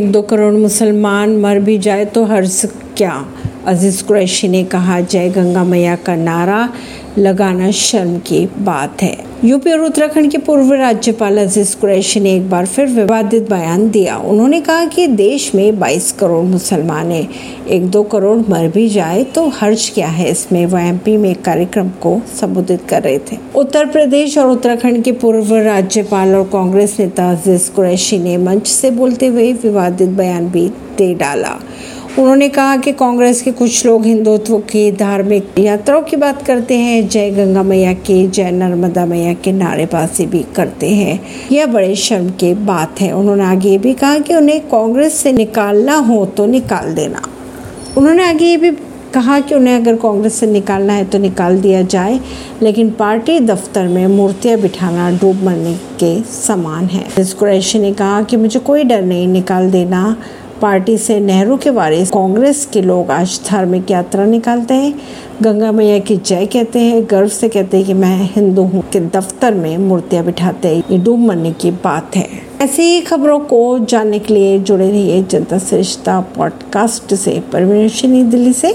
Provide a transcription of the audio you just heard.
दो करोड़ मुसलमान मर भी जाए तो हर्ष क्या? अज़ीज़ कुरैशी ने कहा, जय गंगा मैया का नारा लगाना शर्म की बात है। यूपी और उत्तराखंड के पूर्व राज्यपाल अज़ीज़ कुरैशी ने एक बार फिर विवादित बयान दिया। उन्होंने कहा कि देश में 22 करोड़ मुसलमान हैं। एक दो करोड़ मर भी जाए तो हर्ज क्या है? इसमें वह एमपी में एक कार्यक्रम को संबोधित कर रहे थे। उत्तर प्रदेश और उत्तराखंड के पूर्व राज्यपाल और कांग्रेस नेता अज़ीज़ कुरैशी ने मंच से बोलते हुए विवादित बयान भी दे डाला। उन्होंने कहा कि कांग्रेस के कुछ लोग हिंदुत्व की धार्मिक यात्राओं की बात करते हैं। जय गंगा मैया के, जय नर्मदा मैया के नारेबाजी भी करते हैं। यह बड़े शर्म की बात है। उन्होंने आगे ये भी कहा कि उन्हें कांग्रेस से निकालना हो तो निकाल देना। उन्होंने आगे ये भी कहा कि उन्हें अगर कांग्रेस से निकालना है तो निकाल दिया जाए, लेकिन पार्टी दफ्तर में मूर्तियाँ बिठाना, डूब मरने के समान है। कुरैशी ने कहा कि मुझे कोई डर नहीं, निकाल देना। पार्टी से नेहरू के बारे कांग्रेस के लोग आज धार्मिक यात्रा निकालते हैं। गंगा मैया की जय कहते हैं। गर्व से कहते हैं कि मैं हिंदू हूँ। के दफ्तर में मूर्तियाँ बिठाते हैं। ये डूब मरने की बात है। ऐसी ही खबरों को जानने के लिए जुड़े रहिए जनता श्रेष्ठता पॉडकास्ट से। परवीन दिल्ली से।